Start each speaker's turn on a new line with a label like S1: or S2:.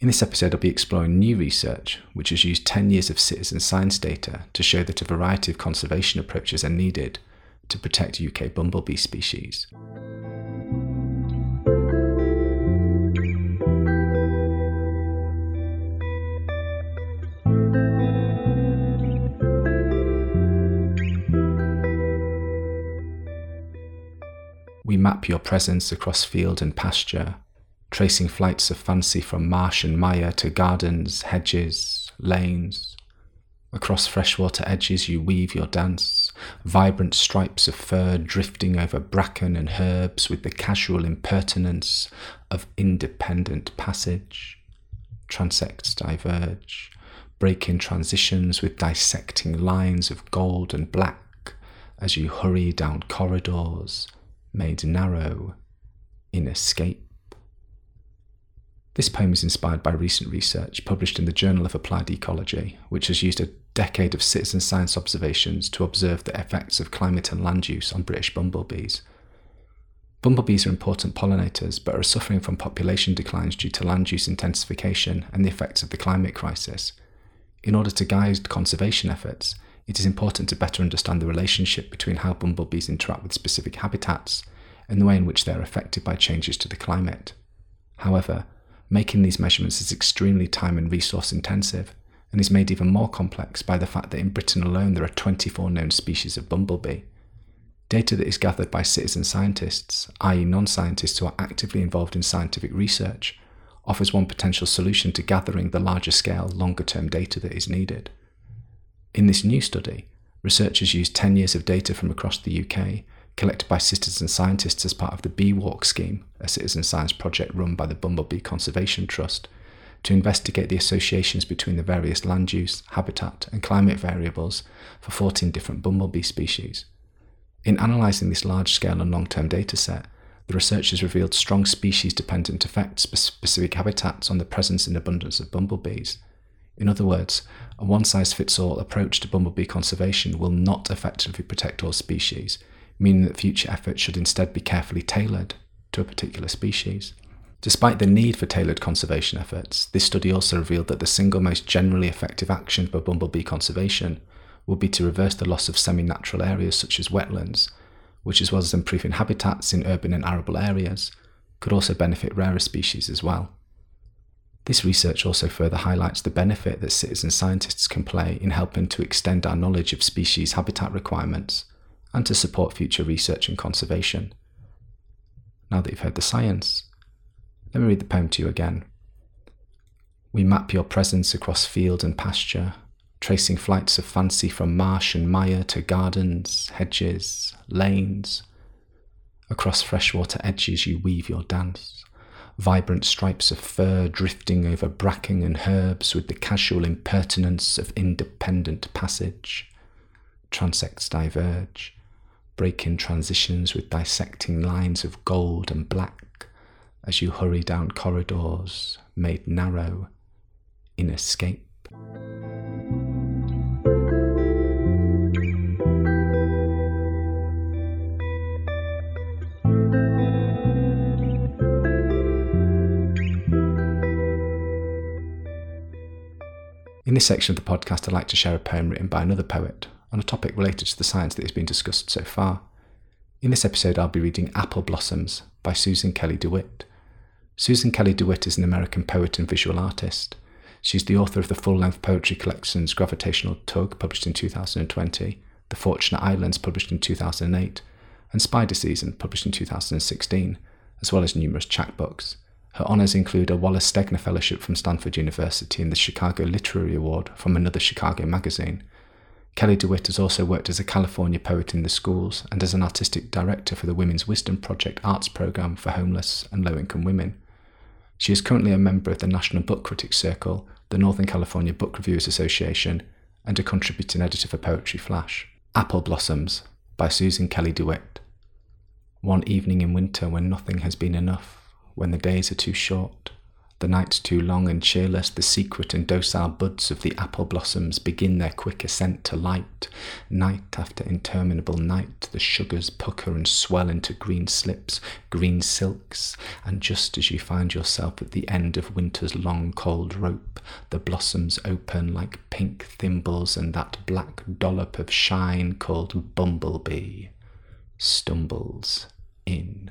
S1: In this episode, I'll be exploring new research which has used 10 years of citizen science data to show that a variety of conservation approaches are needed to protect UK bumblebee species. We map your presence across field and pasture tracing flights of fancy from marsh and mire to gardens, hedges, lanes. Across freshwater edges you weave your dance, vibrant stripes of fur drifting over bracken and herbs with the casual impertinence of independent passage. Transects diverge, break in transitions with dissecting lines of gold and black as you hurry down corridors made narrow in escape. This poem is inspired by recent research published in the Journal of Applied Ecology, which has used a decade of citizen science observations to observe the effects of climate and land use on British bumblebees. Bumblebees are important pollinators but are suffering from population declines due to land use intensification and the effects of the climate crisis. In order to guide conservation efforts, it is important to better understand the relationship between how bumblebees interact with specific habitats and the way in which they are affected by changes to the climate. However, Making these measurements is extremely time and resource intensive and is made even more complex by the fact that in Britain alone there are 24 known species of bumblebee. Data that is gathered by citizen scientists, i.e., non scientists who are actively involved in scientific research, offers one potential solution to gathering the larger scale, longer term data that is needed. In this new study, researchers used 10 years of data from across the UK collected by citizen scientists as part of the Bee Walk scheme, a citizen science project run by the Bumblebee Conservation Trust, to investigate the associations between the various land use, habitat, and climate variables for 14 different bumblebee species. In analysing this large scale and long term data set, the researchers revealed strong species dependent effects specific habitats on the presence and abundance of bumblebees. In other words, a one size fits all approach to bumblebee conservation will not effectively protect all species, meaning that future efforts should instead be carefully tailored to a particular species. Despite the need for tailored conservation efforts, this study also revealed that the single most generally effective action for bumblebee conservation would be to reverse the loss of semi natural areas such as wetlands, which, as well as improving habitats in urban and arable areas, could also benefit rarer species as well. This research also further highlights the benefit that citizen scientists can play in helping to extend our knowledge of species habitat requirements and to support future research and conservation. Now that you've heard the science, let me read the poem to you again. We map your presence across field and pasture, tracing flights of fancy from marsh and mire to gardens, hedges, lanes. Across freshwater edges you weave your dance, vibrant stripes of fur drifting over bracken and herbs with the casual impertinence of independent passage. Transects diverge, break in transitions with dissecting lines of gold and black as you hurry down corridors made narrow in escape. In this section of the podcast, I'd like to share a poem written by another poet on a topic related to the science that has been discussed so far. In this episode, I'll be reading Apple Blossoms by Susan Kelly DeWitt. Susan Kelly DeWitt is an American poet and visual artist. She's the author of the full length poetry collections Gravitational Tug, published in 2020, The Fortunate Islands, published in 2008, and Spider Season, published in 2016, as well as numerous chapbooks. Her honours include a Wallace Stegner Fellowship from Stanford University and the Chicago Literary Award from another Chicago magazine. Kelly DeWitt has also worked as a California poet in the schools and as an artistic director for the Women's Wisdom Project arts program for homeless and low income women. She is currently a member of the National Book Critics Circle, the Northern California Book Reviewers Association, and a contributing editor for Poetry Flash. Apple Blossoms by Susan Kelly DeWitt. One evening in winter when nothing has been enough, when the days are too short, the nights too long and cheerless, the secret and docile buds of the apple blossoms begin their quick ascent to light. Night after interminable night, the sugars pucker and swell into green slips, green silks, and just as you find yourself at the end of winter's long cold rope, the blossoms open like pink thimbles, and that black dollop of shine called bumblebee stumbles in.